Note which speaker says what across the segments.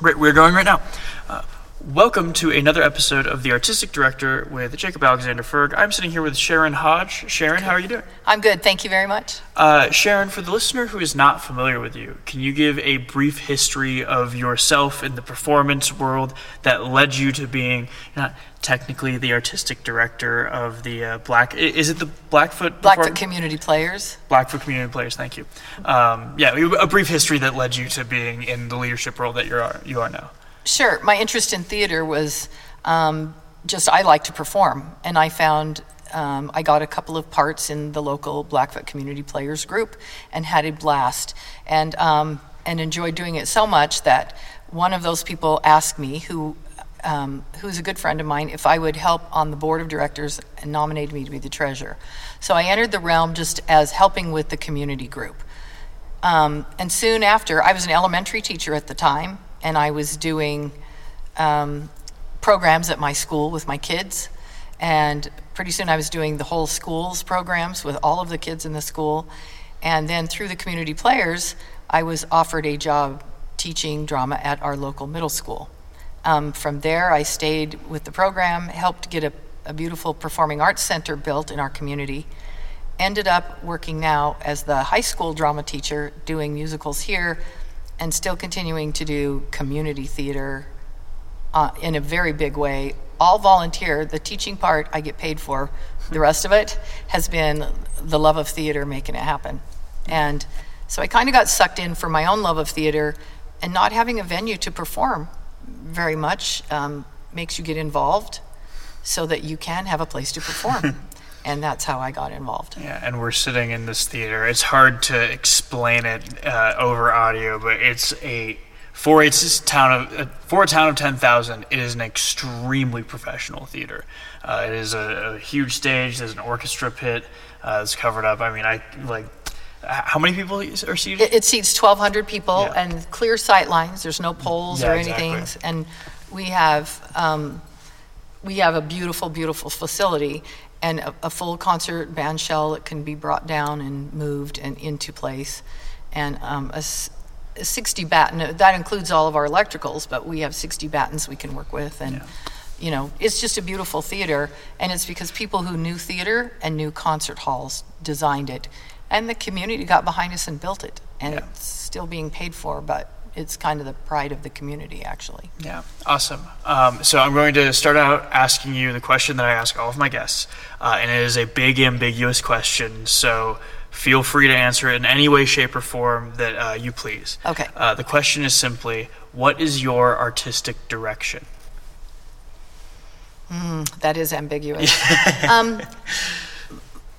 Speaker 1: Great, we're going right now. Uh, welcome to another episode of The Artistic Director with Jacob Alexander Ferg. I'm sitting here with Sharon Hoge. Sharon, how are you doing?
Speaker 2: I'm good, thank you very much.
Speaker 1: Uh, Sharon, for the listener who is not familiar with you, can you give a brief history of yourself in the performance world that led you to being not technically the artistic director of the uh, Black? Is it the Blackfoot?
Speaker 2: Blackfoot
Speaker 1: Perform-
Speaker 2: Community Players.
Speaker 1: Blackfoot Community Players. Thank you. Um, yeah, a brief history that led you to being in the leadership role that you are you are now.
Speaker 2: Sure, my interest in theater was um, just I like to perform, and I found um, I got a couple of parts in the local Blackfoot Community Players group and had a blast, and um, and enjoyed doing it so much that one of those people asked me who. Um, who's a good friend of mine, if I would help on the board of directors and nominated me to be the treasurer. So I entered the realm just as helping with the community group. Um, and soon after, I was an elementary teacher at the time, and I was doing um, programs at my school with my kids. And pretty soon, I was doing the whole school's programs with all of the kids in the school. And then through the community players, I was offered a job teaching drama at our local middle school. Um, from there, I stayed with the program, helped get a, a beautiful performing arts center built in our community ended up working now as the high school drama teacher doing musicals here and still continuing to do community theater uh, in a very big way. All volunteer. The teaching part i get paid for. The rest of it has been the love of theater making it happen. And so i kind of got sucked in for my own love of theater and not having a venue to perform very much um, makes you get involved so that you can have a place to perform and that's how I got involved.
Speaker 1: Yeah, and we're sitting in this theater. It's hard to explain it uh, over audio, but it's a for its town of uh, for a town of ten thousand. It is an extremely professional theater. Uh, it is a, a huge stage. There's an orchestra pit. Uh, it's covered up. I mean, I like. How many people are seated?
Speaker 2: It, it seats 1,200 people
Speaker 1: Yeah.
Speaker 2: and clear sight lines. There's no poles
Speaker 1: Yeah,
Speaker 2: or
Speaker 1: exactly.
Speaker 2: anything. And we have um, we have a beautiful, beautiful facility and a, a full concert band shell that can be brought down and moved and into place, and um, a, a 60 batten. That includes all of our electricals, but we have 60 battens we can work with and.
Speaker 1: Yeah.
Speaker 2: You know, it's just a beautiful theater, and it's because people who knew theater and knew concert halls designed it, and the community got behind us and built it, and
Speaker 1: Yeah.
Speaker 2: it's still being paid for, but it's kind of the pride of the community, actually.
Speaker 1: Yeah, awesome. Um, so I'm going to start out asking you the question that I ask all of my guests, uh, and it is a big, ambiguous question. So feel free to answer it in any way, shape, or form that uh, you please.
Speaker 2: Okay.
Speaker 1: Uh, the question is simply, what is your artistic direction?
Speaker 2: That is ambiguous. um,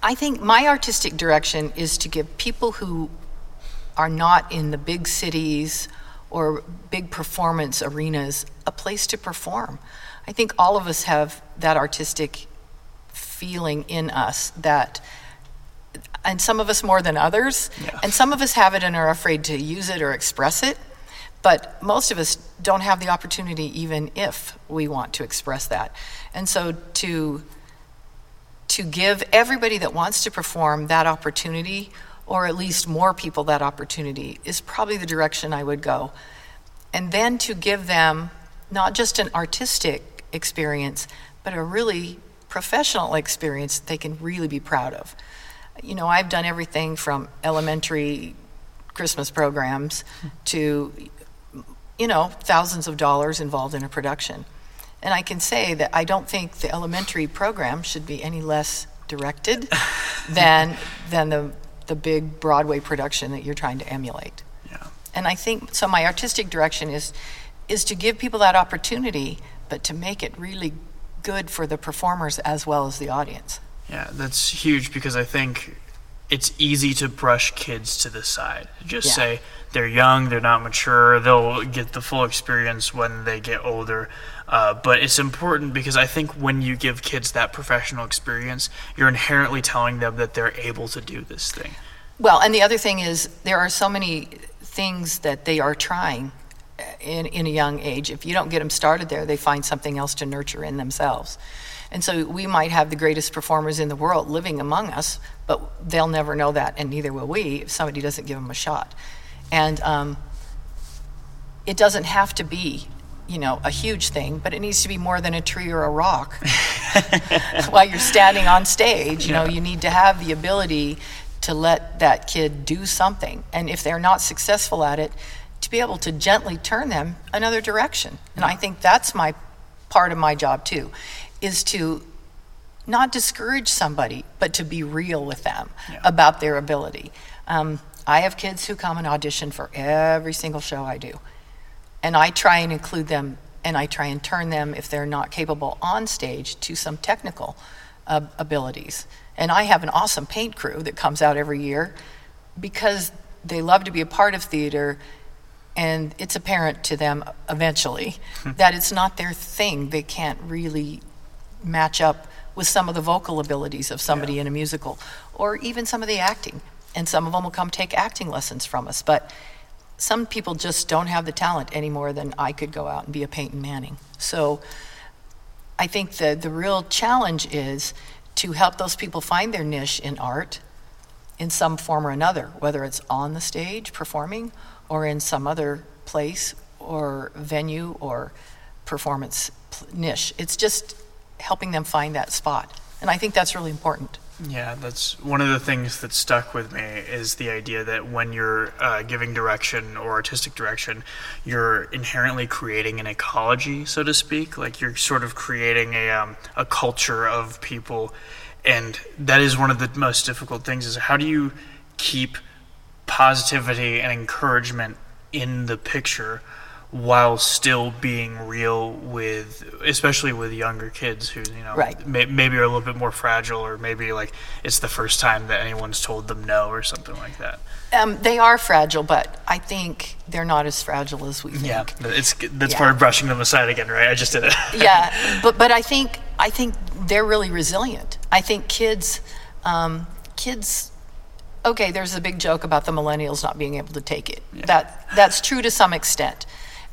Speaker 2: I think my artistic direction is to give people who are not in the big cities or big performance arenas a place to perform. I think all of us have that artistic feeling in us that and some of us more than others
Speaker 1: Yeah.
Speaker 2: and some of us have it and are afraid to use it or express it but most of us don't have the opportunity even if we want to express that and so to to give everybody that wants to perform that opportunity or at least more people that opportunity is probably the direction I would go and then to give them not just an artistic experience but a really professional experience that they can really be proud of you know I've done everything from elementary Christmas programs to you know, thousands of dollars involved in a production. And I can say that I don't think the elementary program should be any less directed than than the the big Broadway production that you're trying to emulate.
Speaker 1: Yeah.
Speaker 2: And I think so my artistic direction is is to give people that opportunity but to make it really good for the performers as well as the audience.
Speaker 1: Yeah, that's huge because I think it's easy to brush kids to the side. Just
Speaker 2: Yeah.
Speaker 1: say they're young, they're not mature, they'll get the full experience when they get older. Uh, but it's important because I think when you give kids that professional experience, you're inherently telling them that they're able to do this thing.
Speaker 2: Well, and the other thing is there are so many things that they are trying in, in a young age. If you don't get them started there, they find something else to nurture in themselves. And so we might have the greatest performers in the world living among us, but they'll never know that, and neither will we if somebody doesn't give them a shot. And um, it doesn't have to be, you know, a huge thing, but it needs to be more than a tree or a rock. While you're standing on stage, you know, you need to have the ability to let that kid do something. And if they're not successful at it, to be able to gently turn them another direction. And I think that's my part of my job too, is to not discourage somebody, but to be real with them
Speaker 1: Yeah.
Speaker 2: about their ability. Um, I have kids who come and audition for every single show I do. And I try and include them and I try and turn them, if they're not capable on stage, to some technical uh, abilities. And I have an awesome paint crew that comes out every year because they love to be a part of theater and it's apparent to them eventually that it's not their thing. They can't really match up with some of the vocal abilities of somebody in a musical or even some of the acting. And some of them will come take acting lessons from us. But some people just don't have the talent any more than I could go out and be a Peyton Manning. So I think the, the real challenge is to help those people find their niche in art in some form or another, whether it's on the stage performing or in some other place or venue or performance niche. It's just helping them find that spot. And I think that's really important.
Speaker 1: Yeah, that's one of the things that stuck with me is the idea that when you're uh, giving direction or artistic direction, you're inherently creating an ecology, so to speak. Like you're sort of creating a um, a culture of people, and that is one of the most difficult things. Is how do you keep positivity and encouragement in the picture while still being real with especially with younger kids who you know
Speaker 2: Right.
Speaker 1: may, maybe are a little bit more fragile or maybe like it's the first time that anyone's told them no or something like that
Speaker 2: Um, they are fragile, but I think they're not as fragile as we think.
Speaker 1: yeah it's that's
Speaker 2: Yeah.
Speaker 1: part of brushing them aside again right i just did it
Speaker 2: yeah, but but I think I think they're really resilient. I think kids, um, kids. Okay, there's a big joke about the millennials not being able to take it. That that's true to some extent.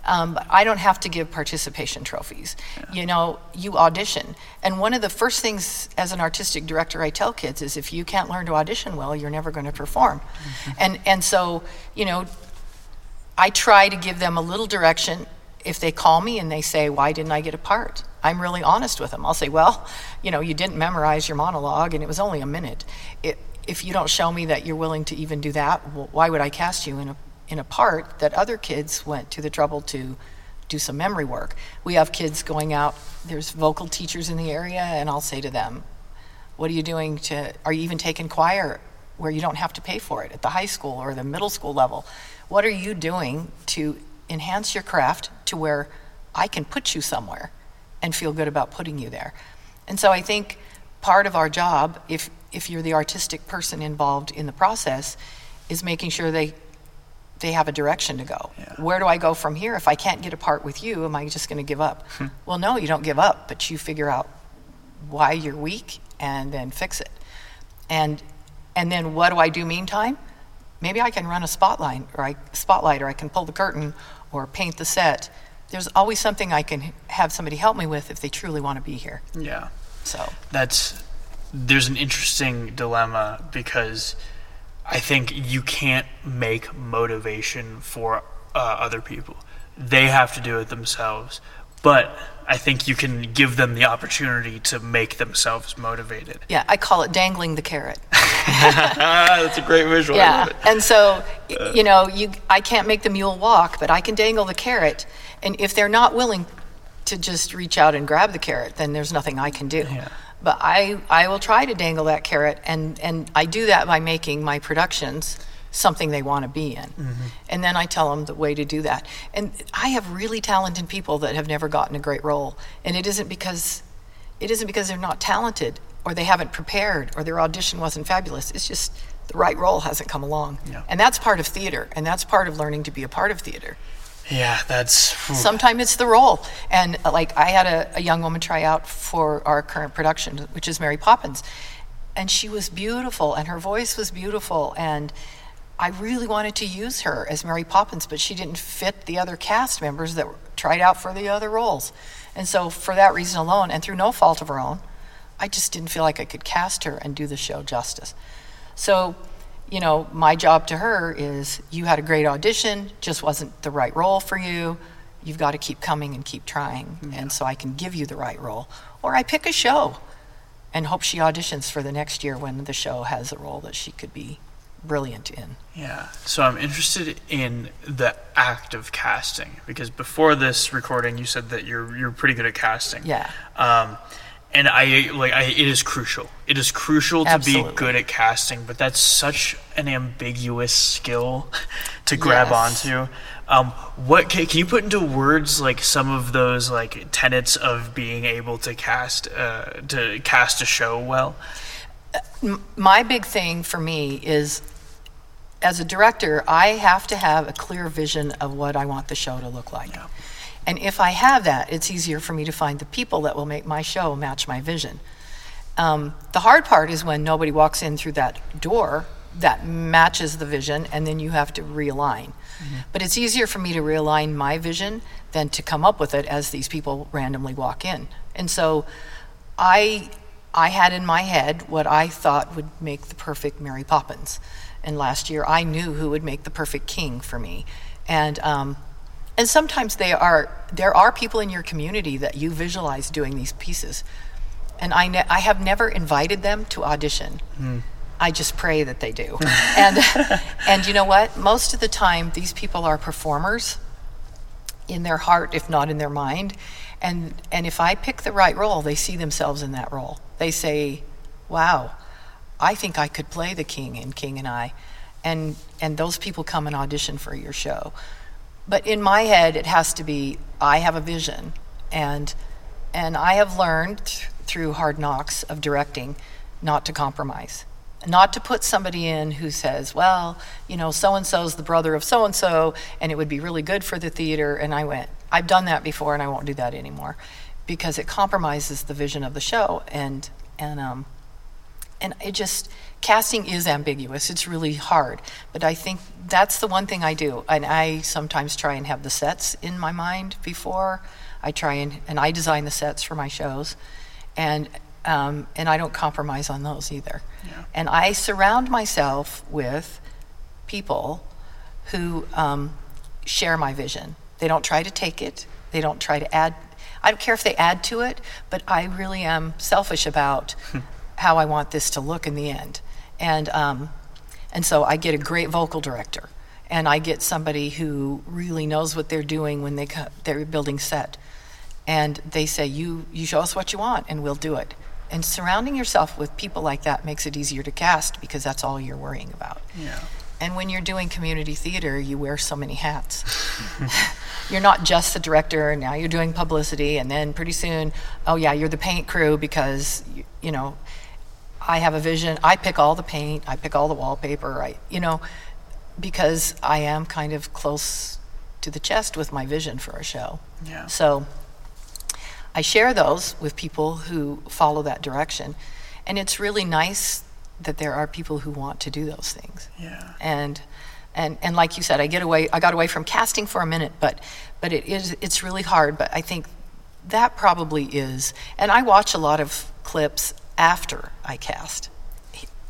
Speaker 2: Um, but I don't have to give participation trophies. You know, you audition, and one of the first things as an artistic director I tell kids is if you can't learn to audition well, you're never going to perform. And and so you know, I try to give them a little direction. If they call me and they say, Why didn't I get a part? I'm really honest with them. I'll say, Well, you know, you didn't memorize your monologue and it was only a minute. It, if you don't show me that you're willing to even do that, wh- why would I cast you in a, in a part that other kids went to the trouble to do some memory work? We have kids going out, there's vocal teachers in the area, and I'll say to them, what are you doing to, are you even taking choir where you don't have to pay for it at the high school or the middle school level? What are you doing to enhance your craft to where I can put you somewhere and feel good about putting you there? And so I think part of our job, if, if you're the artistic person involved in the process, is making sure they they have a direction to go.
Speaker 1: Yeah.
Speaker 2: Where do I go from here? If I can't get a part with you, am I just going to give up? Hmm. well, no, you don't give up, but you figure out why you're weak and then fix it. And and then what do I do meantime? Maybe I can run a spotlight or I spotlight or I can pull the curtain or paint the set. There's always something I can have somebody help me with if they truly want to be here.
Speaker 1: yeah
Speaker 2: So,
Speaker 1: that's there's an interesting dilemma because I think you can't make motivation for uh, other people. They have to do it themselves. But I think you can give them the opportunity to make themselves motivated.
Speaker 2: yeah, I call it dangling the carrot.
Speaker 1: ah, that's a great visual. I
Speaker 2: Yeah,
Speaker 1: love it.
Speaker 2: and so y- you know, you I can't make the mule walk, but I can dangle the carrot. And if they're not willing to just reach out and grab the carrot, then there's nothing I can do.
Speaker 1: Yeah.
Speaker 2: But I I will try to dangle that carrot, and and I do that by making my productions something they want to be in. Mm-hmm. And then I tell them the way to do that. And I have really talented people that have never gotten a great role, and it isn't because it isn't because they're not talented or they haven't prepared or their audition wasn't fabulous. It's just the right role hasn't come along.
Speaker 1: Yeah.
Speaker 2: And that's part of theater, and that's part of learning to be a part of theater.
Speaker 1: Yeah, that's. whew.
Speaker 2: Sometimes it's the role. And uh, like I had a, a young woman try out for our current production, which is Mary Poppins. And she was beautiful, and her voice was beautiful. And I really wanted to use her as Mary Poppins, but she didn't fit the other cast members that tried out for the other roles. And so, for that reason alone, and through no fault of her own, I just didn't feel like I could cast her and do the show justice. So, you know, my job to her is you had a great audition, just wasn't the right role for you. You've got to keep coming and keep trying. And so I can give you the right role. Or I pick a show and hope she auditions for the next year when the show has a role that she could be brilliant in.
Speaker 1: Yeah. So I'm interested in the act of casting because before this recording, you said that you're you're pretty good at casting.
Speaker 2: Yeah.
Speaker 1: Um, and I like I, it is crucial. It is crucial to
Speaker 2: Absolutely.
Speaker 1: be good at casting, but that's such an ambiguous skill to grab
Speaker 2: Yes.
Speaker 1: onto. Um, what can, can you put into words like some of those like tenets of being able to cast uh, to cast a show well?
Speaker 2: my big thing for me is as a director, I have to have a clear vision of what I want the show to look like.
Speaker 1: Yeah.
Speaker 2: And if I have that, it's easier for me to find the people that will make my show match my vision. Um, the hard part is when nobody walks in through that door that matches the vision, and then you have to realign. But it's easier for me to realign my vision than to come up with it as these people randomly walk in. And so I I had in my head what I thought would make the perfect Mary Poppins. And last year I knew who would make the perfect king for me. And um, and sometimes they are there are people in your community that you visualize doing these pieces. And I ne- I have never invited them to audition. Hmm. I just pray that they do. and and you know what? Most of the time these people are performers in their heart, if not in their mind. And, and if I pick the right role, they see themselves in that role. They say, wow, I think I could play the king in King and I. And, and those people come and audition for your show. But in my head, it has to be I have a vision. And, and I have learned through hard knocks of directing not to compromise. Not to put somebody in who says, well, you know, so and so's the brother of so and so, and it would be really good for the theater. And I went, I've done that before, and I won't do that anymore because it compromises the vision of the show. And, and, um, and it just, casting is ambiguous. It's really hard. But I think that's the one thing I do. And I sometimes try and have the sets in my mind before. I try and, and I design the sets for my shows. And, um, and I don't compromise on those either.
Speaker 1: Yeah.
Speaker 2: And I surround myself with people who um, share my vision. They don't try to take it, they don't try to add. I don't care if they add to it, but I really am selfish about how I want this to look in the end. And, um, and so I get a great vocal director, and I get somebody who really knows what they're doing when they co- they're building set. And they say, you, you show us what you want, and we'll do it. And surrounding yourself with people like that makes it easier to cast because that's all you're worrying about.
Speaker 1: Yeah.
Speaker 2: And when you're doing community theater, you wear so many hats. you're not just the director, now you're doing publicity, and then pretty soon, oh yeah, you're the paint crew because, you, you know, I have a vision. I pick all the paint, I pick all the wallpaper, I, you know, because I am kind of close to the chest with my vision for a show.
Speaker 1: Yeah.
Speaker 2: So I share those with people who follow that direction. And it's really nice that there are people who want to do those things.
Speaker 1: Yeah.
Speaker 2: And and and like you said, I get away I got away from casting for a minute, but but it is it's really hard, but I think that probably is. And I watch a lot of clips after I cast.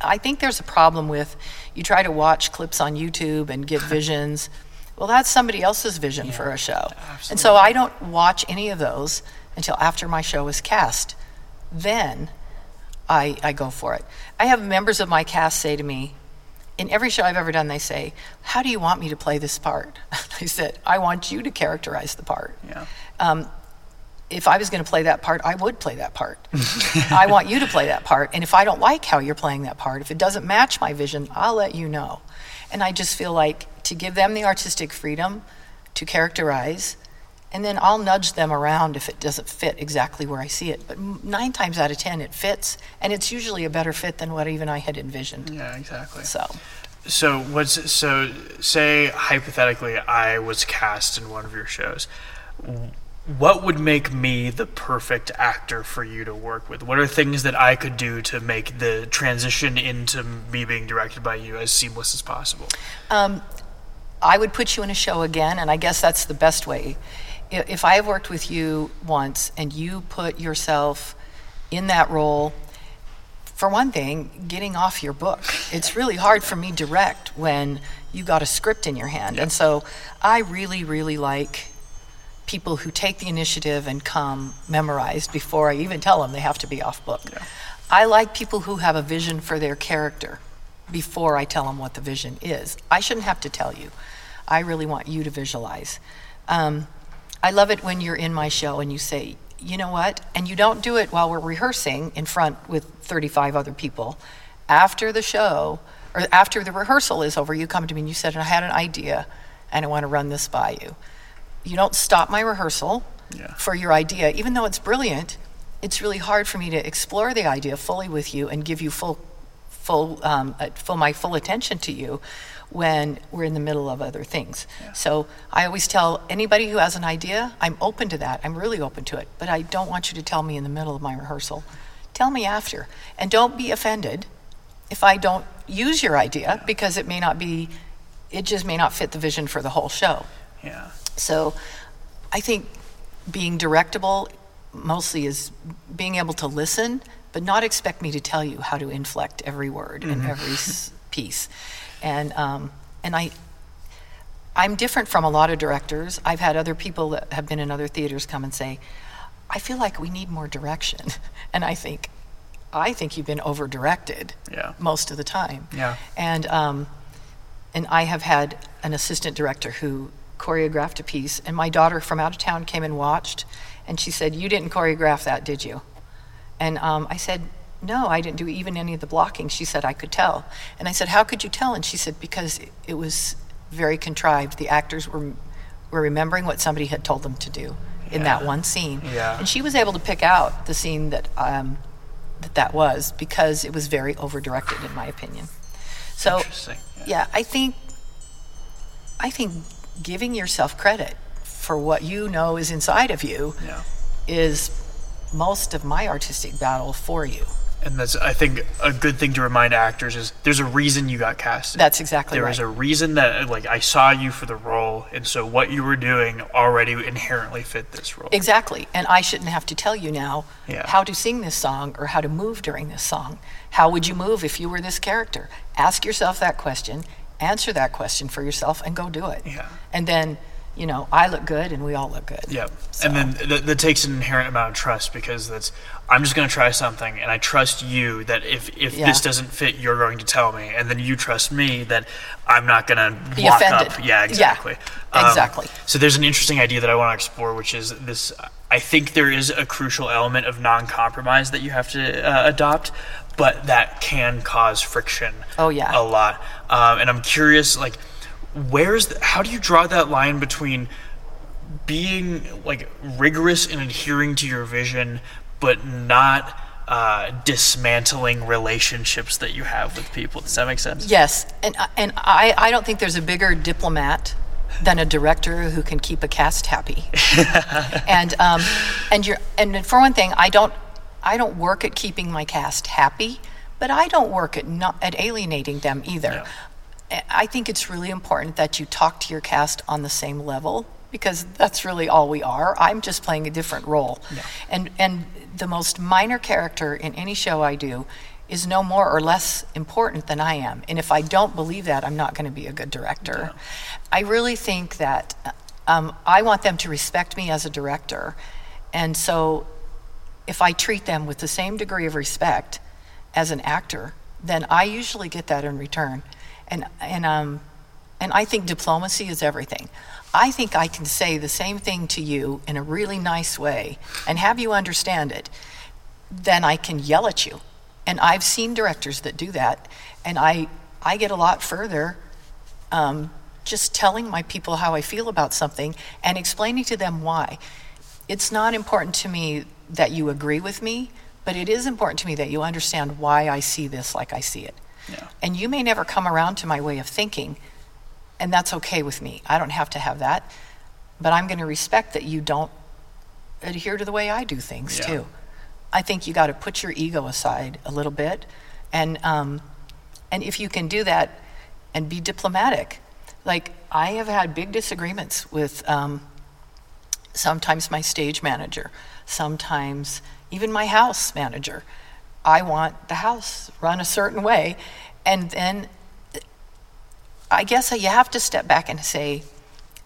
Speaker 2: I think there's a problem with you try to watch clips on YouTube and get visions. Well, that's somebody else's vision for a show.
Speaker 1: Absolutely.
Speaker 2: And so I don't watch any of those until after my show is cast. Then I, I go for it. I have members of my cast say to me, in every show I've ever done, they say, How do you want me to play this part? I said, I want you to characterize the part.
Speaker 1: Yeah.
Speaker 2: Um, if I was going to play that part, I would play that part. I want you to play that part. And if I don't like how you're playing that part, if it doesn't match my vision, I'll let you know. And I just feel like to give them the artistic freedom to characterize, and then I'll nudge them around if it doesn't fit exactly where I see it. But nine times out of ten, it fits, and it's usually a better fit than what even I had envisioned.
Speaker 1: Yeah, exactly.
Speaker 2: So,
Speaker 1: So what's so say hypothetically I was cast in one of your shows. What would make me the perfect actor for you to work with? What are things that I could do to make the transition into me being directed by you as seamless as possible?
Speaker 2: um, I would put you in a show again, and I guess that's the best way. If I have worked with you once and you put yourself in that role for one thing, getting off your book. It's really hard for me to direct when you got a script in your hand. And so I really, really like people who take the initiative and come memorized before I even tell them they have to be off book.
Speaker 1: Yeah.
Speaker 2: I like people who have a vision for their character before I tell them what the vision is. I shouldn't have to tell you. I really want you to visualize. Um, I love it when you're in my show and you say, you know what? And you don't do it while we're rehearsing in front with 35 other people. After the show, or after the rehearsal is over, you come to me and you said, I had an idea and I want to run this by you. You don't stop my rehearsal
Speaker 1: Yeah.
Speaker 2: for your idea, even though it's brilliant. It's really hard for me to explore the idea fully with you and give you full, full, um, uh, full my full attention to you when we're in the middle of other things. So I always tell anybody who has an idea, I'm open to that. I'm really open to it, but I don't want you to tell me in the middle of my rehearsal. Tell me after, and don't be offended if I don't use your idea because it may not be, it just may not fit the vision for the whole show.
Speaker 1: Yeah.
Speaker 2: So I think being directable mostly is being able to listen, but not expect me to tell you how to inflect every word and every piece. And, um, and I, I'm different from a lot of directors. I've had other people that have been in other theaters come and say, I feel like we need more direction. And I think, I think you've been over directed
Speaker 1: Yeah.
Speaker 2: most of the time.
Speaker 1: Yeah.
Speaker 2: And um, and I have had an assistant director who choreographed a piece, and my daughter from out of town came and watched, and she said, "You didn't choreograph that, did you?" And um, I said, "No, I didn't do even any of the blocking." She said, "I could tell," and I said, "How could you tell?" And she said, "Because it, was very contrived. The actors were were remembering what somebody had told them to do in that one scene,
Speaker 1: Yeah.
Speaker 2: and she was able to pick out the scene that." Um, that that was because it was very over directed in my opinion. So
Speaker 1: Interesting.
Speaker 2: yeah, I think I think giving yourself credit for what you know is inside of you
Speaker 1: Yeah.
Speaker 2: is most of my artistic battle for you.
Speaker 1: And that's, I think, a good thing to remind actors is there's a reason you got cast.
Speaker 2: That's exactly
Speaker 1: There
Speaker 2: right.
Speaker 1: was a reason that, like, I saw you for the role, and so what you were doing already inherently fit this role.
Speaker 2: Exactly. And I shouldn't have to tell you now
Speaker 1: Yeah.
Speaker 2: how to sing this song or how to move during this song. How would you move if you were this character? Ask yourself that question, answer that question for yourself, and go do it.
Speaker 1: Yeah.
Speaker 2: And then, you know, I look good and we all look good.
Speaker 1: Yeah,
Speaker 2: So-
Speaker 1: and then that, that takes an inherent amount of trust because that's I'm just going to try something, and I trust you that if if
Speaker 2: Yeah.
Speaker 1: this doesn't fit, you're going to tell me, and then you trust me that I'm not going to
Speaker 2: Be
Speaker 1: walk
Speaker 2: offended.
Speaker 1: up.
Speaker 2: Yeah,
Speaker 1: Yeah, exactly. Um,
Speaker 2: exactly.
Speaker 1: so there's an interesting idea that I want to explore, which is this. I think there is a crucial element of non-compromise that you have to uh, adopt, but that can cause friction.
Speaker 2: Oh, yeah.
Speaker 1: a lot. Um, and I'm curious, like, where's the, how do you draw that line between being like rigorous and adhering to your vision, but not uh, dismantling relationships that you have with people? Does that make sense?
Speaker 2: Yes, and and I, I don't think there's a bigger diplomat than a director who can keep a cast happy. and um, and you're and for one thing, I don't I don't work at keeping my cast happy, but I don't work at not at alienating them either. I- I think it's really important that you talk to your cast on the same level because that's really all we are. I'm just playing a different role. And and the most minor character in any show I do is no more or less important than I am. And if I don't believe that, I'm not going to be a good director. I really think that um, I want them to respect me as a director. And so if I treat them with the same degree of respect as an actor, then I usually get that in return. And, and, um, and I think diplomacy is everything. I think I can say the same thing to you in a really nice way and have you understand it, then I can yell at you. And I've seen directors that do that, and I, I get a lot further um, just telling my people how I feel about something and explaining to them why. It's not important to me that you agree with me, but it is important to me that you understand why I see this like I see it.
Speaker 1: Yeah.
Speaker 2: And you may never come around to my way of thinking, and that's okay with me. I don't have to have that, but I'm going to respect that you don't adhere to the way I do things
Speaker 1: Yeah.
Speaker 2: too. I think you got to put your ego aside a little bit, and um, and if you can do that and be diplomatic, like I have had big disagreements with um, sometimes my stage manager, sometimes even my house manager. I want the house run a certain way. And then I guess you have to step back and say,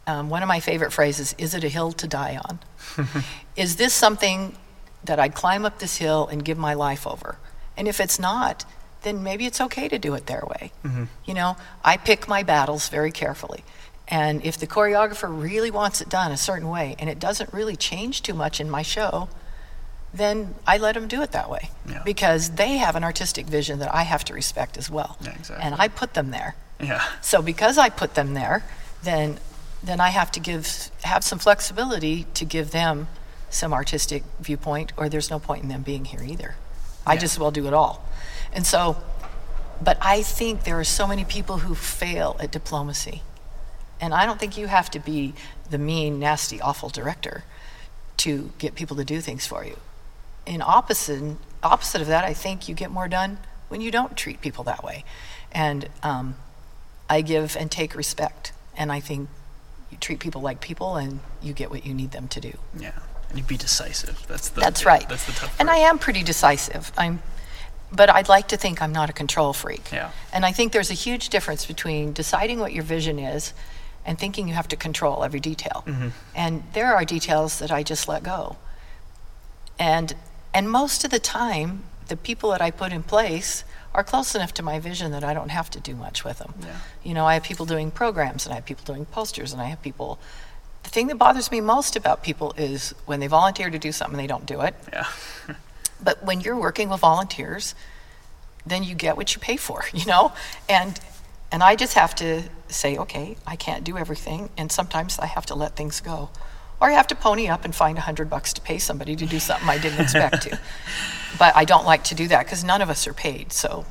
Speaker 2: um, one of my favorite phrases is it a hill to die on? is this something that I'd climb up this hill and give my life over? And if it's not, then maybe it's okay to do it their way. Mm-hmm. You know, I pick my battles very carefully. And if the choreographer really wants it done a certain way and it doesn't really change too much in my show, then I let them do it that way
Speaker 1: Yeah.
Speaker 2: because they have an artistic vision that I have to respect as well.
Speaker 1: Yeah, exactly.
Speaker 2: And I put them there.
Speaker 1: Yeah.
Speaker 2: So because I put them there, then then I have to give have some flexibility to give them some artistic viewpoint or there's no point in them being here either. I
Speaker 1: Yeah.
Speaker 2: just well do it all. And so but I think there are so many people who fail at diplomacy. And I don't think you have to be the mean, nasty, awful director to get people to do things for you. In opposite, opposite of that, I think you get more done when you don't treat people that way. And um, I give and take respect. And I think you treat people like people and you get what you need them to do.
Speaker 1: Yeah. And you be decisive. That's the
Speaker 2: That's right.
Speaker 1: That's the tough part.
Speaker 2: And I am pretty decisive. I'm, but I'd like to think I'm not a control freak.
Speaker 1: Yeah.
Speaker 2: And I think there's a huge difference between deciding what your vision is and thinking you have to control every detail.
Speaker 1: Mm-hmm.
Speaker 2: And there are details that I just let go. And and most of the time, the people that I put in place are close enough to my vision that I don't have to do much with them.
Speaker 1: Yeah.
Speaker 2: You know, I have people doing programs and I have people doing posters and I have people the thing that bothers me most about people is when they volunteer to do something they don't do it.
Speaker 1: Yeah.
Speaker 2: But when you're working with volunteers, then you get what you pay for, you know? And and I just have to say, okay, I can't do everything, and sometimes I have to let things go. Or I have to pony up and find a hundred bucks to pay somebody to do something I didn't expect to. But I don't like to do that because none of us are paid. So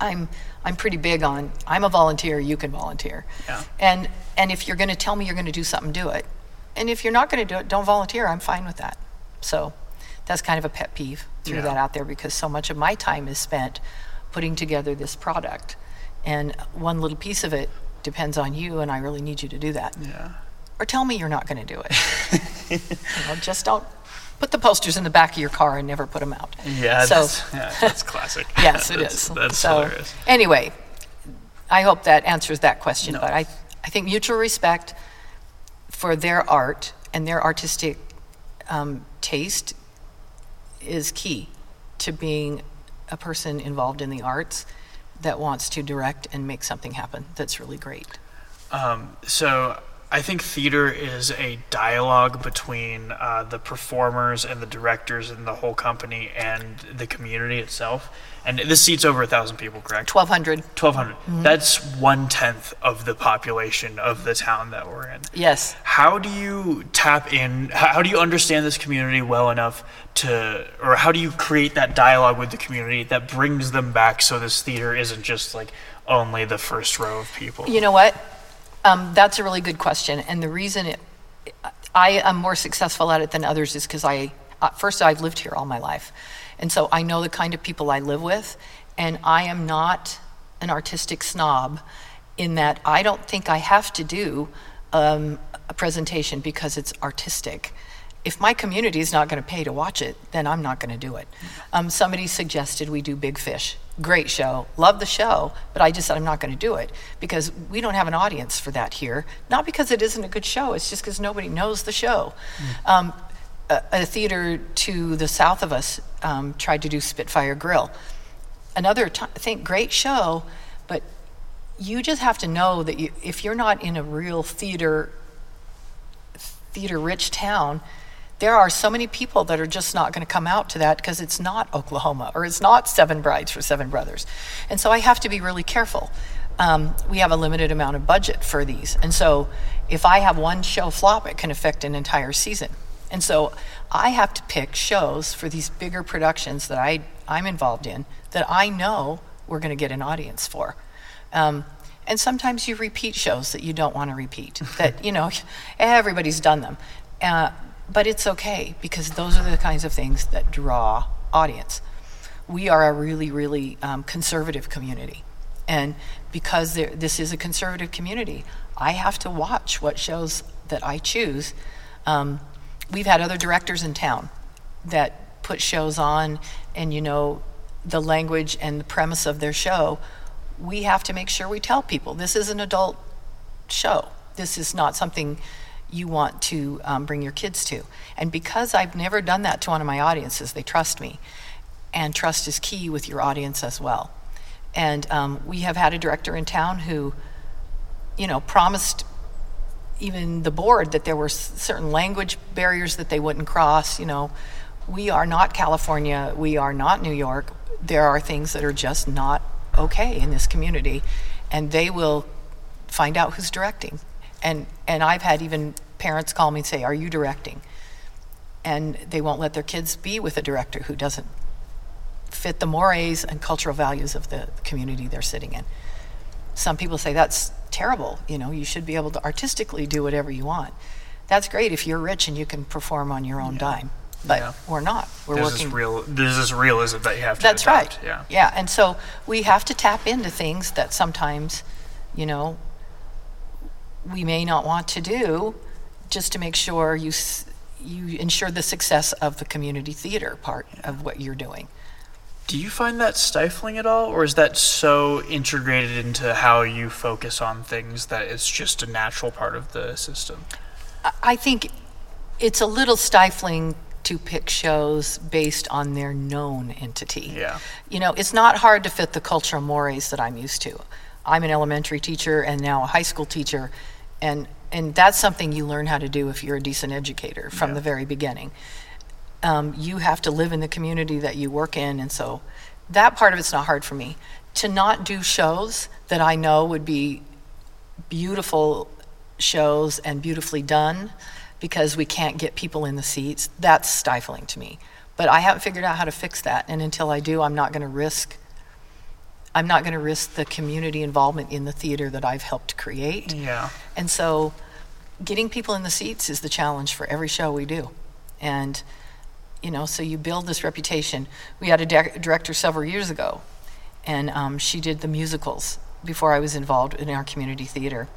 Speaker 2: I'm I'm pretty big on I'm a volunteer, you can volunteer.
Speaker 1: Yeah.
Speaker 2: And and if you're going to tell me you're going to do something, do it. And if you're not going to do it, don't volunteer. I'm fine with that. So that's kind of a pet peeve. Threw
Speaker 1: Yeah.
Speaker 2: that out there because so much of my time is spent putting together this product, and one little piece of it depends on you, and I really need you to do that.
Speaker 1: Yeah.
Speaker 2: Or tell me you're not going to do it. you know, just don't put the posters in the back of your car and never put them out.
Speaker 1: Yeah.
Speaker 2: So-
Speaker 1: that's, yeah, that's classic.
Speaker 2: yes, it
Speaker 1: That's-
Speaker 2: is.
Speaker 1: That's
Speaker 2: so,
Speaker 1: hilarious.
Speaker 2: Anyway, I hope that answers that question.
Speaker 1: No.
Speaker 2: But I, I think mutual respect for their art and their artistic um, taste is key to being a person involved in the arts that wants to direct and make something happen that's really great.
Speaker 1: Um, so I think theater is a dialogue between uh, the performers and the directors and the whole company and the community itself. And this seats over a thousand people, correct?
Speaker 2: 1,200,
Speaker 1: 1,200.
Speaker 2: Mm-hmm.
Speaker 1: That's one tenth of the population of the town that we're in.
Speaker 2: yes.
Speaker 1: How do you tap in? How, how do you understand this community well enough to, or how do you create that dialogue with the community that brings them back so this theater isn't just like only the first row of people?
Speaker 2: You know what? Um, that's a really good question. And the reason it, I am more successful at it than others is because I, uh, first, I've lived here all my life. And so I know the kind of people I live with. And I am not an artistic snob in that I don't think I have to do um, a presentation because it's artistic. If my community is not going to pay to watch it, then I'm not going to do it. Um, somebody suggested we do Big Fish. Great show. Love the show, but I just said I'm not going to do it because we don't have an audience for that here. Not because it isn't a good show, it's just because nobody knows the show. Um, a, a theater to the south of us um, tried to do Spitfire Grill. Another t- thing, great show, but you just have to know that you, if you're not in a real theater theater rich town, there are so many people that are just not going to come out to that because it's not Oklahoma or it's not Seven Brides for Seven Brothers. And so I have to be really careful. Um, we have a limited amount of budget for these. And so if I have one show flop, it can affect an entire season. And so I have to pick shows for these bigger productions that I, I'm involved in that I know we're going to get an audience for. Um, and sometimes you repeat shows that you don't want to repeat, that, you know, everybody's done them. Uh, but it's okay because those are the kinds of things that draw audience. We are a really, really um, conservative community. And because there, this is a conservative community, I have to watch what shows that I choose. Um, we've had other directors in town that put shows on and you know the language and the premise of their show, we have to make sure we tell people this is an adult show. This is not something you want to um, bring your kids to. And because I've never done that to one of my audiences, they trust me. And trust is key with your audience as well. And um, we have had a director in town who, you know, promised even the board that there were certain language barriers that they wouldn't cross. You know, we are not California, we are not New York. There are things that are just not okay in this community, and they will find out who's directing. And and I've had even parents call me and say, "Are you directing?" And they won't let their kids be with a director who doesn't fit the mores and cultural values of the community they're sitting in. Some people say that's terrible. You know, you should be able to artistically do whatever you want. That's great if you're rich and you can perform on your own dime. But
Speaker 1: Yeah.
Speaker 2: we're not. We're
Speaker 1: There's
Speaker 2: working.
Speaker 1: this real. There's this realism that you have to.
Speaker 2: That's
Speaker 1: adopt,
Speaker 2: right.
Speaker 1: Yeah.
Speaker 2: Yeah, and so we have to tap into things that sometimes, you know, we may not want to do, just to make sure you s- you ensure the success of the community theater part of what you're doing.
Speaker 1: Do you find that stifling at all, or is that so integrated into how you focus on things that it's just a natural part of the system?
Speaker 2: I- I think it's a little stifling to pick shows based on their known entity.
Speaker 1: Yeah.
Speaker 2: You know, it's not hard to fit the cultural mores that I'm used to. I'm an elementary teacher and now a high school teacher, and and that's something you learn how to do if you're a decent educator from
Speaker 1: Yeah.
Speaker 2: the very beginning. Um, you have to live in the community that you work in, and so that part of it's not hard for me. To not do shows that I know would be beautiful shows and beautifully done because we can't get people in the seats, that's stifling to me. But I haven't figured out how to fix that, and until I do, I'm not going to risk. I'm not going to risk the community involvement in the theater that I've helped create.
Speaker 1: Yeah.
Speaker 2: And so, getting people in the seats is the challenge for every show we do. And, you know, so you build this reputation. We had a di- director several years ago, and um, she did the musicals before I was involved in our community theater.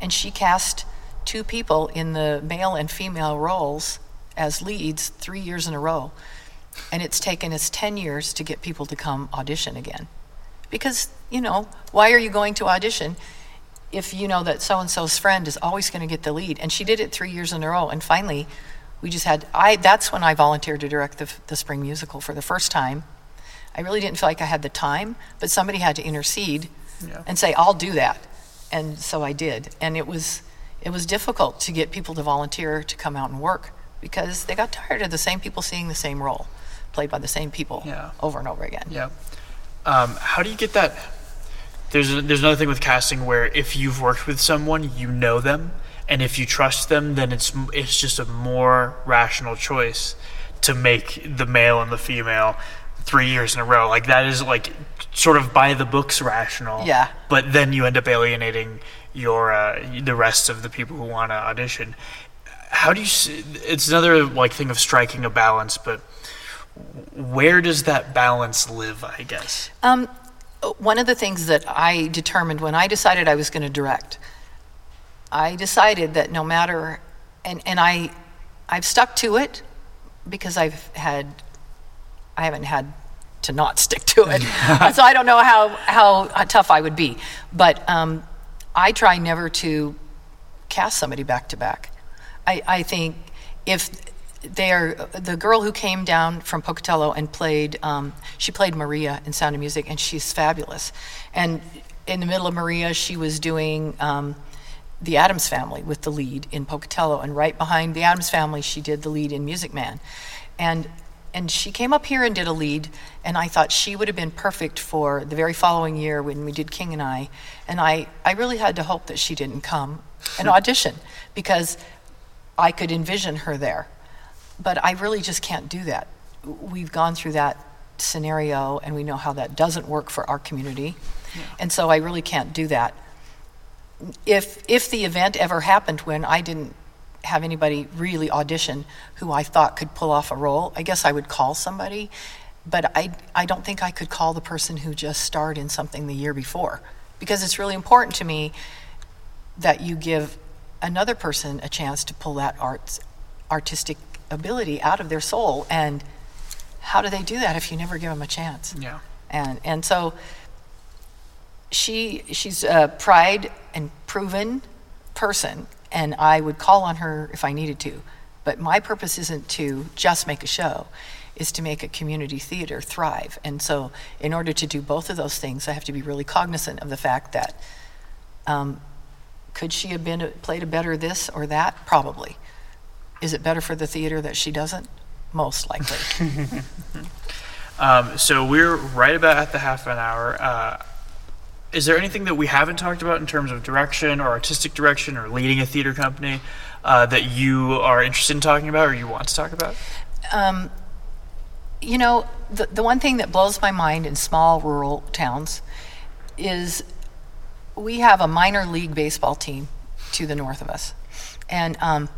Speaker 2: And she cast two people in the male and female roles as leads three years in a row. And it's taken us 10 years to get people to come audition again. Because, you know, why are you going to audition if you know that so and so's friend is always going to get the lead? And she did it three years in a row. And finally, we just had, I, that's when I volunteered to direct the, the spring musical for the first time. I really didn't feel like I had the time, but somebody had to intercede
Speaker 1: Yeah.
Speaker 2: and say, I'll do that. And so I did. And it was, it was difficult to get people to volunteer to come out and work because they got tired of the same people seeing the same role played by the same people
Speaker 1: Yeah.
Speaker 2: over and over again.
Speaker 1: Yeah. Um, how do you get that? There's a, there's another thing with casting where if you've worked with someone, you know them, and if you trust them, then it's it's just a more rational choice to make the male and the female three years in a row. Like that is like sort of by the books rational.
Speaker 2: Yeah.
Speaker 1: But then you end up alienating your uh, the rest of the people who want to audition. How do you? s it's another like thing of striking a balance, but where does that balance live? I guess.
Speaker 2: Um, one of the things that I determined when I decided I was going to direct, I decided that no matter, and, and I, I've stuck to it because I've had, I haven't had to not stick to it. so I don't know how, how tough I would be. But um, I try never to cast somebody back to back. I, I think if they're the girl who came down from Pocatello and played, um, she played Maria in Sound of Music, and she's fabulous. And in the middle of Maria, she was doing um, the Addams Family with the lead in Pocatello, and right behind the Addams Family, she did the lead in Music Man. And and she came up here and did a lead, and I thought she would have been perfect for the very following year when we did King and I. And I, I really had to hope that she didn't come and audition because I could envision her there. But I really just can't do that. We've gone through that scenario and we know how that doesn't work for our community. And so I really can't do that. If if the event ever happened when I didn't have anybody really audition who I thought could pull off a role, I guess I would call somebody. But I, I don't think I could call the person who just starred in something the year before because it's really important to me that you give another person a chance to pull that arts, artistic ability out of their soul and how do they do that if you never give them a chance?
Speaker 1: Yeah.
Speaker 2: And, and so she, she's a pride and proven person, and I would call on her if I needed to. But my purpose isn't to just make a show, is to make a community theater thrive. And so, in order to do both of those things, I have to be really cognizant of the fact that um, could she have been played a better this or that? Probably. Is it better for the theater that she doesn't? Most likely.
Speaker 1: Um, so we're right about at the half an hour. Uh, is there anything that we haven't talked about in terms of direction or artistic direction or leading a theater company uh, that you are interested in talking about or you want to talk about?
Speaker 2: Um, you know, the, the one thing that blows my mind in small rural towns is we have a minor league baseball team to the north of us. And um,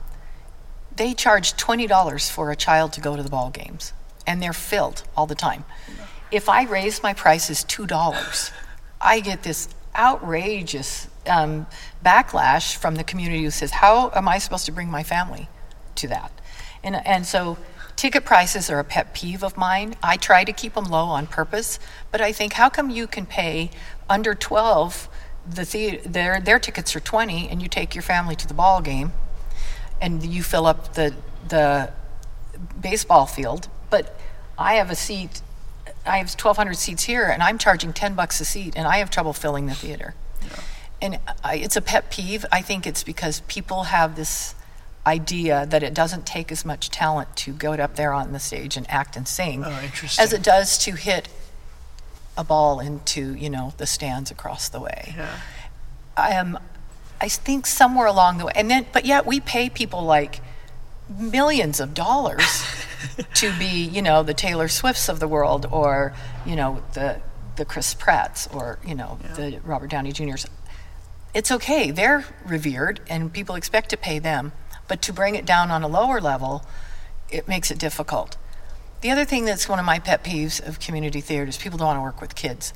Speaker 2: they charge $20 for a child to go to the ball games, and they're filled all the time. If I raise my prices $2, I get this outrageous um, backlash from the community who says, How am I supposed to bring my family to that? And, and so ticket prices are a pet peeve of mine. I try to keep them low on purpose, but I think, how come you can pay under 12? The, the their, their tickets are 20 and you take your family to the ball game and you fill up the, the baseball field, but I have a seat I have 1,200 seats here, and I'm charging 10 bucks a seat, and I have trouble filling the theater. And I, it's a pet peeve. I think it's because people have this idea that it doesn't take as much talent to go up there on the stage and act and sing
Speaker 1: Oh,
Speaker 2: as it does to hit a ball into, you know, the stands across the way.
Speaker 1: Yeah.
Speaker 2: I am, I think somewhere along the way, and then, but yet we pay people like millions of dollars to be, you know, the Taylor Swifts of the world, or you know, the the Chris Pratts, or you know, the Robert Downey Jr.'s. It's okay; they're revered, and people expect to pay them. But to bring it down on a lower level, it makes it difficult. The other thing that's one of my pet peeves of community theater is people don't want to work with kids.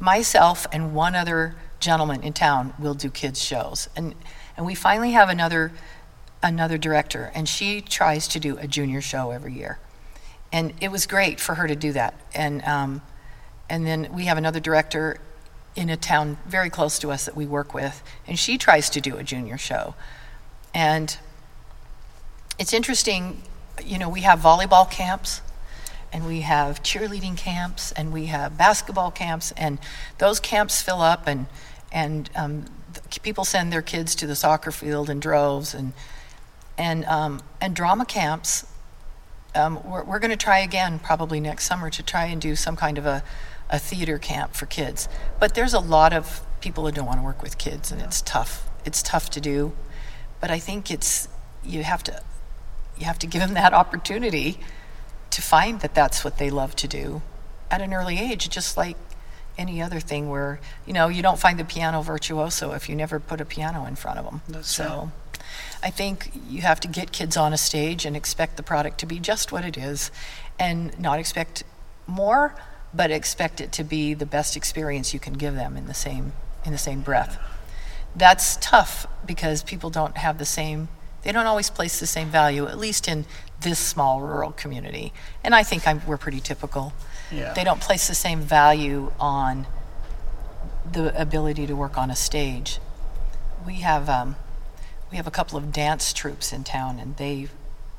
Speaker 2: Myself and one other gentleman in town will do kids shows, and and we finally have another another director, and she tries to do a junior show every year, and it was great for her to do that. And um, and then we have another director in a town very close to us that we work with, and she tries to do a junior show, and it's interesting. You know, we have volleyball camps and we have cheerleading camps and we have basketball camps and those camps fill up and and um, people send their kids to the soccer field in droves and and um, and drama camps um, we're, we're going to try again probably next summer to try and do some kind of a, a theater camp for kids. But there's a lot of people who don't want to work with kids and it's tough it's tough to do. But i think it's you have to you have to give them that opportunity to find that that's what they love to do at an early age, just like any other thing where, you know, you don't find the piano virtuoso if you never put a piano in front of them.
Speaker 1: That's
Speaker 2: so I think you have to get kids on a stage and expect the product to be just what it is and not expect more, but expect it to be the best experience you can give them in the same in the same breath. That's tough because people don't have the same they don't always place the same value, at least in this small rural community. And I think I'm, we're pretty typical.
Speaker 1: Yeah.
Speaker 2: They don't place the same value on the ability to work on a stage. We have um, we have a couple of dance troupes in town, and they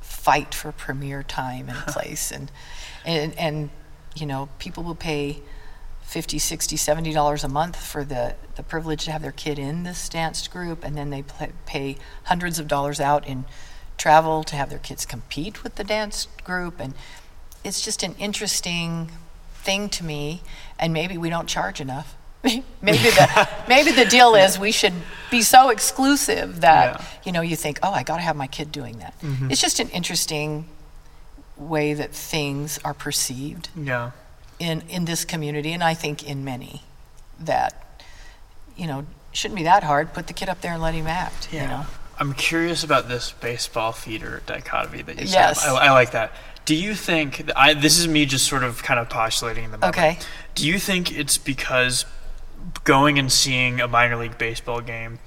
Speaker 2: fight for premiere time and place, and and and you know people will pay 50 60 70 dollars a month for the, the privilege to have their kid in this dance group and then they pay, pay hundreds of dollars out in travel to have their kids compete with the dance group and it's just an interesting thing to me and maybe we don't charge enough maybe the maybe the deal is we should be so exclusive that
Speaker 1: Yeah.
Speaker 2: you know you think oh i got to have my kid doing that mm-hmm. it's just an interesting way that things are perceived
Speaker 1: Yeah.
Speaker 2: in, in this community, and I think in many, that, you know, shouldn't be that hard. Put the kid up there and let him act, you know?
Speaker 1: I'm curious about this baseball theater dichotomy that you
Speaker 2: Yes.
Speaker 1: said. I, I like that. Do you think I, this is me just sort of kind of postulating in the moment?
Speaker 2: Okay.
Speaker 1: Do you think it's because going and seeing a minor league baseball game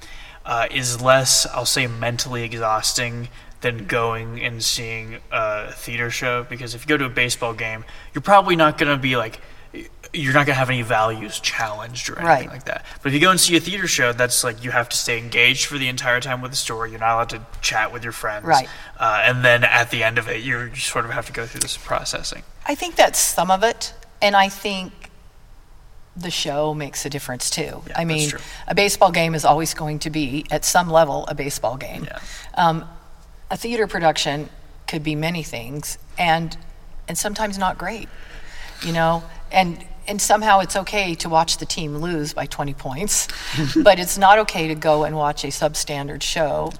Speaker 1: uh, is less, I'll say, mentally exhausting than going and seeing a theater show because if you go to a baseball game, you're probably not going to be like you're not going to have any values challenged or anything
Speaker 2: Right.
Speaker 1: like that. But if you go and see a theater show, that's like you have to stay engaged for the entire time with the story. You're not allowed to chat with your friends.
Speaker 2: Right.
Speaker 1: Uh, and then at the end of it, you're, you sort of have to go through this processing.
Speaker 2: I think that's some of it, and I think the show makes a difference too.
Speaker 1: Yeah,
Speaker 2: I mean, a baseball game is always going to be, at some level, a baseball game.
Speaker 1: Yeah.
Speaker 2: Um, a theater production could be many things, and and sometimes not great, you know. And and somehow it's okay to watch the team lose by 20 points, but it's not okay to go and watch a substandard show,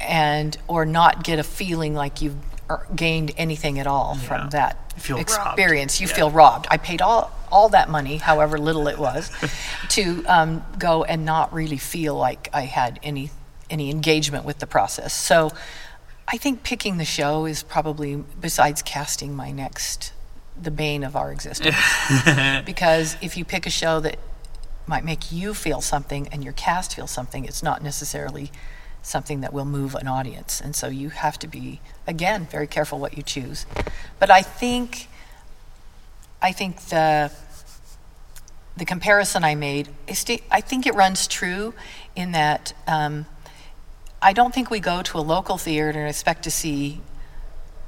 Speaker 2: and or not get a feeling like you've er- gained anything at all
Speaker 1: Yeah.
Speaker 2: from that
Speaker 1: You feel robbed.
Speaker 2: experience. You
Speaker 1: Yeah.
Speaker 2: feel robbed. I paid all all that money, however little it was, to um, go and not really feel like I had any any engagement with the process. So, I think picking the show is probably besides casting my next the bane of our existence. because if you pick a show that might make you feel something and your cast feel something, it's not necessarily something that will move an audience. And so you have to be again very careful what you choose. But I think I think the the comparison I made, I think it runs true in that um, I don't think we go to a local theater and expect to see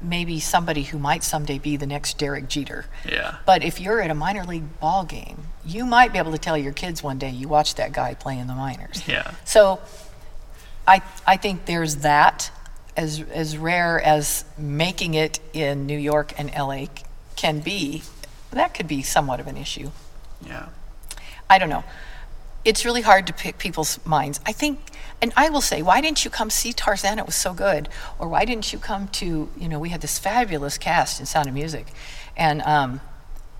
Speaker 2: maybe somebody who might someday be the next Derek Jeter.
Speaker 1: Yeah.
Speaker 2: But if you're at a minor league ball game, you might be able to tell your kids one day you watched that guy play in the minors.
Speaker 1: Yeah.
Speaker 2: So I I think there's that as as rare as making it in New York and LA can be, that could be somewhat of an issue.
Speaker 1: Yeah.
Speaker 2: I don't know. It's really hard to pick people's minds. I think, and I will say, why didn't you come see Tarzan? It was so good. Or why didn't you come to, you know, we had this fabulous cast in Sound of Music. And, um,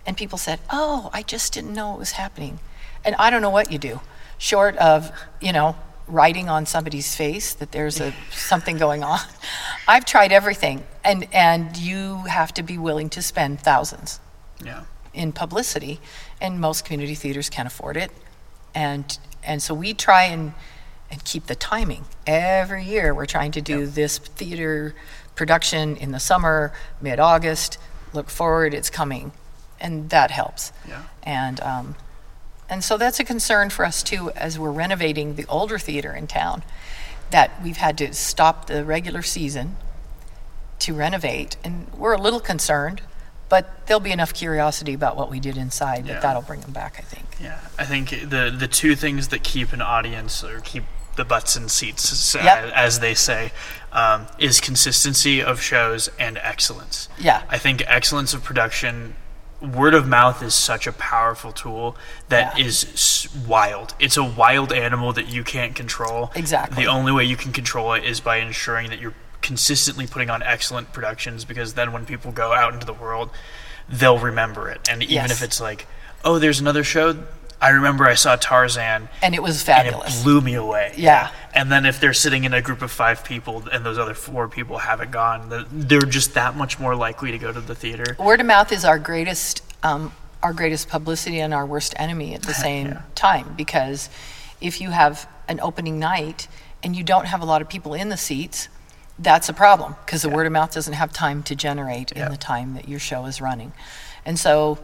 Speaker 2: and people said, oh, I just didn't know it was happening. And I don't know what you do, short of, you know, writing on somebody's face that there's a, something going on. I've tried everything. And, and you have to be willing to spend thousands
Speaker 1: Yeah.
Speaker 2: in publicity, and most community theaters can't afford it. And and so we try and and keep the timing. Every year we're trying to do this theater production in the summer, mid-August. Look forward, it's coming, and that helps.
Speaker 1: Yeah.
Speaker 2: And um, and so that's a concern for us too as we're renovating the older theater in town. That we've had to stop the regular season to renovate, and we're a little concerned, but there'll be enough curiosity about what we did inside
Speaker 1: Yeah.
Speaker 2: that that'll bring them back. I think.
Speaker 1: Yeah, I think the the two things that keep an audience or keep the butts and seats,
Speaker 2: Yep.
Speaker 1: as they say, um, is consistency of shows and excellence.
Speaker 2: Yeah.
Speaker 1: I think excellence of production, word of mouth is such a powerful tool that
Speaker 2: Yeah.
Speaker 1: is wild. It's a wild animal that you can't control.
Speaker 2: Exactly.
Speaker 1: The only way you can control it is by ensuring that you're consistently putting on excellent productions because then when people go out into the world, they'll remember it. And even
Speaker 2: Yes.
Speaker 1: if it's like, oh, there's another show. I remember I saw Tarzan
Speaker 2: And it was
Speaker 1: and
Speaker 2: fabulous.
Speaker 1: it blew me away.
Speaker 2: Yeah.
Speaker 1: And then if they're sitting in a group of five people and those other four people haven't gone, they're just that much more likely to go to the theater.
Speaker 2: Word of mouth is our greatest, um, our greatest publicity and our worst enemy at the same
Speaker 1: Yeah.
Speaker 2: time. Because if you have an opening night and you don't have a lot of people in the seats, that's a problem because the word of mouth doesn't have time to generate
Speaker 1: Yeah.
Speaker 2: in the time that your show is running. And so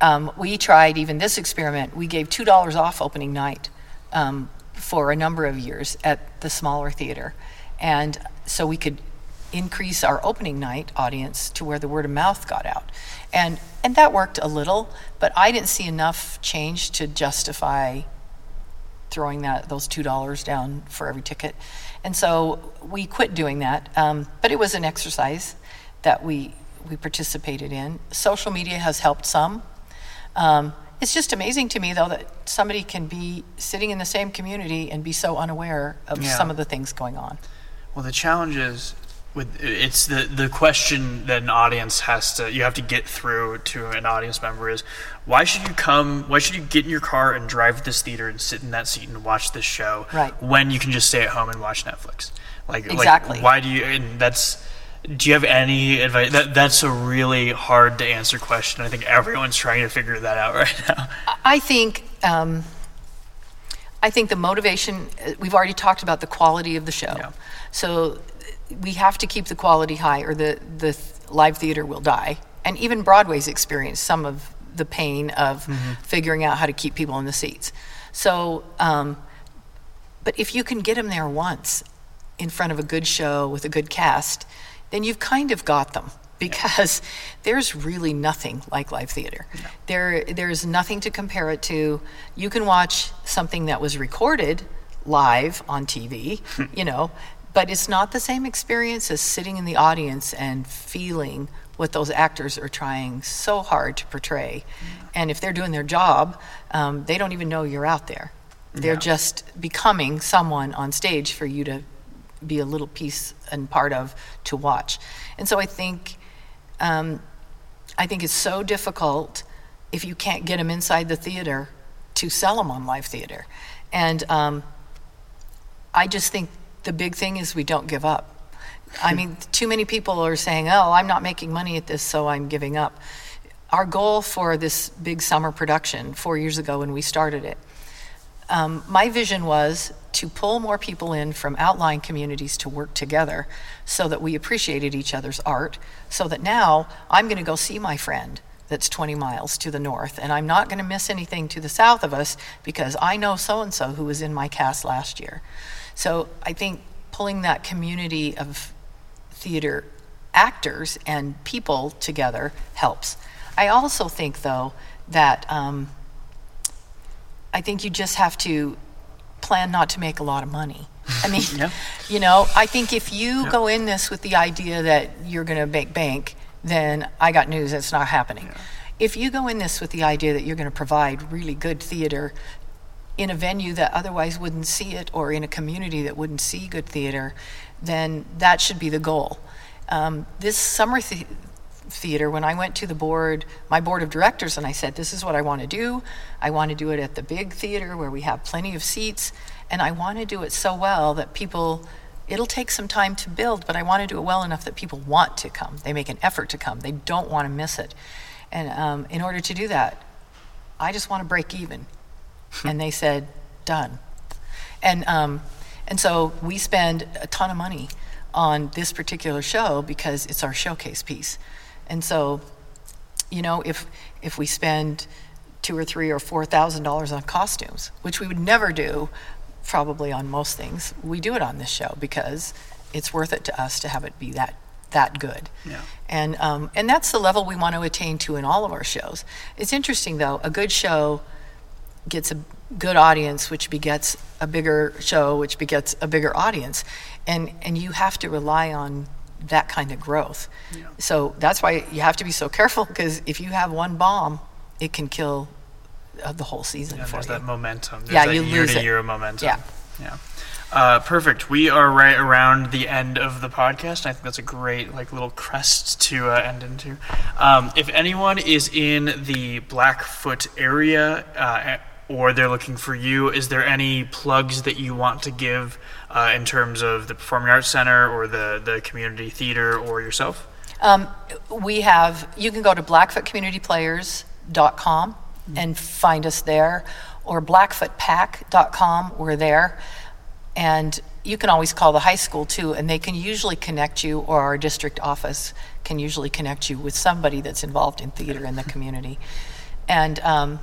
Speaker 2: um, we tried even this experiment. We gave two dollars off opening night um, for a number of years at the smaller theater, and so we could increase our opening night audience to where the word of mouth got out, and and that worked a little, but I didn't see enough change to justify throwing that those two dollars down for every ticket, and so we quit doing that. Um, but it was an exercise that we we participated in. Social media has helped some. Um, it's just amazing to me, though, that somebody can be sitting in the same community and be so unaware of
Speaker 1: Yeah.
Speaker 2: some of the things going on.
Speaker 1: Well, the challenge is with it's the the question that an audience has to you have to get through to an audience member is why should you come why should you get in your car and drive to this theater and sit in that seat and watch this show
Speaker 2: Right.
Speaker 1: when you can just stay at home and watch Netflix like
Speaker 2: Exactly.
Speaker 1: like why do you and that's do you have any advice that that's a really hard to answer question I think everyone's trying to figure that out right now
Speaker 2: I think um, I think the motivation. We've already talked about the quality of the show.
Speaker 1: Yeah.
Speaker 2: So we have to keep the quality high, or the the live theater will die. And even Broadway's experienced some of the pain of figuring out how to keep people in the seats. So, um, but if you can get them there once in front of a good show with a good cast, then you've kind of got them because there's really nothing like live theater. There, there's nothing to compare it to. You can watch something that was recorded live on TV, you know, but it's not the same experience as sitting in the audience and feeling what those actors are trying so hard to portray. And if they're doing their job, um, they don't even know you're out there. They're
Speaker 1: Yeah.
Speaker 2: just becoming someone on stage for you to be a little piece and part of to watch. And so I think, um, I think it's so difficult if you can't get them inside the theater to sell them on live theater. And um, I just think the big thing is we don't give up. I mean, too many people are saying, oh, I'm not making money at this, so I'm giving up. Our goal for this big summer production four years ago when we started it, um, my vision was to pull more people in from outlying communities to work together so that we appreciated each other's art. So that now I'm going to go see my friend that's 20 miles to the north, and I'm not going to miss anything to the south of us because I know so and so who was in my cast last year. So I think pulling that community of theater actors and people together helps. I also think, though, that um, I think you just have to plan not to make a lot of money. I mean,
Speaker 1: Yeah.
Speaker 2: you know, I think if you
Speaker 1: Yeah.
Speaker 2: go in this with the idea that you're going to make bank, then I got news that's not happening. If you go in this with the idea that you're going to provide really good theater in a venue that otherwise wouldn't see it or in a community that wouldn't see good theater, then that should be the goal. Um, this summer the- theater, when I went to the board, my board of directors, and I said, This is what I want to do. I want to do it at the big theater where we have plenty of seats, and I want to do it so well that people. It'll take some time to build, but I want to do it well enough that people want to come. They make an effort to come. They don't want to miss it. And um, in order to do that, I just want to break even. and they said, done. And, um, and so we spend a ton of money on this particular show because it's our showcase piece. And so, you know, if, if we spend two or three or four thousand dollars on costumes, which we would never do probably on most things, we do it on this show because it's worth it to us to have it be that, that good.
Speaker 1: Yeah.
Speaker 2: And, um, and that's the level we want to attain to in all of our shows. It's interesting, though, a good show gets a good audience, which begets a bigger show, which begets a bigger audience. And, and you have to rely on that kind of growth.
Speaker 1: Yeah.
Speaker 2: So that's why you have to be so careful, because if you have one bomb, it can kill uh, the whole season
Speaker 1: And
Speaker 2: for
Speaker 1: there's
Speaker 2: you.
Speaker 1: that momentum. There's
Speaker 2: Yeah,
Speaker 1: that
Speaker 2: you
Speaker 1: year
Speaker 2: lose
Speaker 1: to
Speaker 2: it.
Speaker 1: year momentum.
Speaker 2: Yeah.
Speaker 1: Yeah. Uh, perfect. We are right around the end of the podcast. I think that's a great like little crest to uh, end into. Um, if anyone is in the Blackfoot area uh, or they're looking for you, is there any plugs that you want to give uh, in terms of the Performing Arts Center or the the community theater or yourself?
Speaker 2: Um, we have, you can go to blackfootcommunityplayers.com and find us there, or blackfootpac.com, we're there. And you can always call the high school too, and they can usually connect you, or our district office can usually connect you with somebody that's involved in theater in the community. And, um,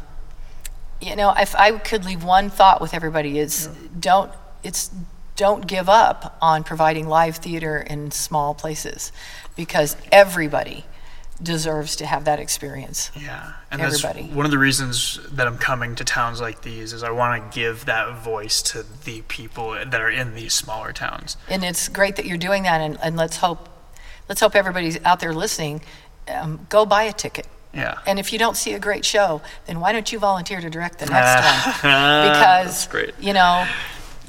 Speaker 2: you know, if I could leave one thought with everybody is don't it's don't give up on providing live theater in small places because everybody deserves to have that experience.
Speaker 1: Yeah, and
Speaker 2: Everybody.
Speaker 1: that's one of the reasons that I'm coming to towns like these is I want to give that voice to the people that are in these smaller towns.
Speaker 2: And it's great that you're doing that and, and let's hope let's hope everybody's out there listening um, go buy a ticket.
Speaker 1: Yeah.
Speaker 2: And if you don't see a great show, then why don't you volunteer to direct the next one? Because
Speaker 1: That's great.
Speaker 2: you know,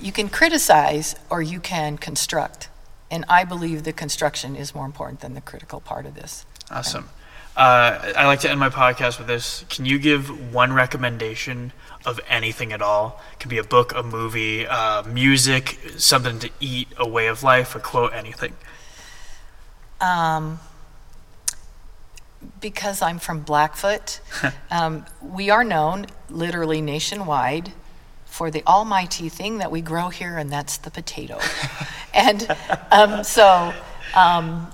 Speaker 2: you can criticize or you can construct. And I believe the construction is more important than the critical part of this.
Speaker 1: Awesome. Uh, I like to end my podcast with this. Can you give one recommendation of anything at all? It could be a book, a movie, uh, music, something to eat, a way of life, a quote, anything.
Speaker 2: Um, because I'm from Blackfoot, um, we are known literally nationwide for the almighty thing that we grow here, and that's the potato. and um, so um,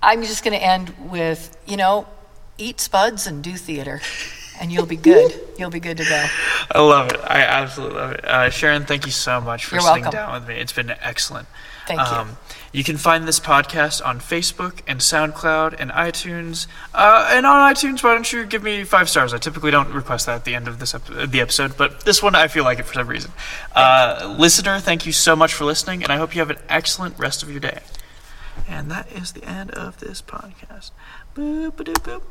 Speaker 2: I'm just going to end with, you know, eat spuds and do theater, and you'll be good. You'll be good to go.
Speaker 1: I love it. I absolutely love it. Uh, Sharon, thank you so much for
Speaker 2: You're
Speaker 1: sitting
Speaker 2: welcome.
Speaker 1: down with me. It's been excellent.
Speaker 2: Thank you.
Speaker 1: You can find this podcast on Facebook and SoundCloud and iTunes. Uh, and on iTunes, why don't you give me five stars? I typically don't request that at the end of this ep- the episode, but this one I feel like it for some reason. Uh, listener, thank you so much for listening, and I hope you have an excellent rest of your day. And that is the end of this podcast. Boop, ba-doop, boop.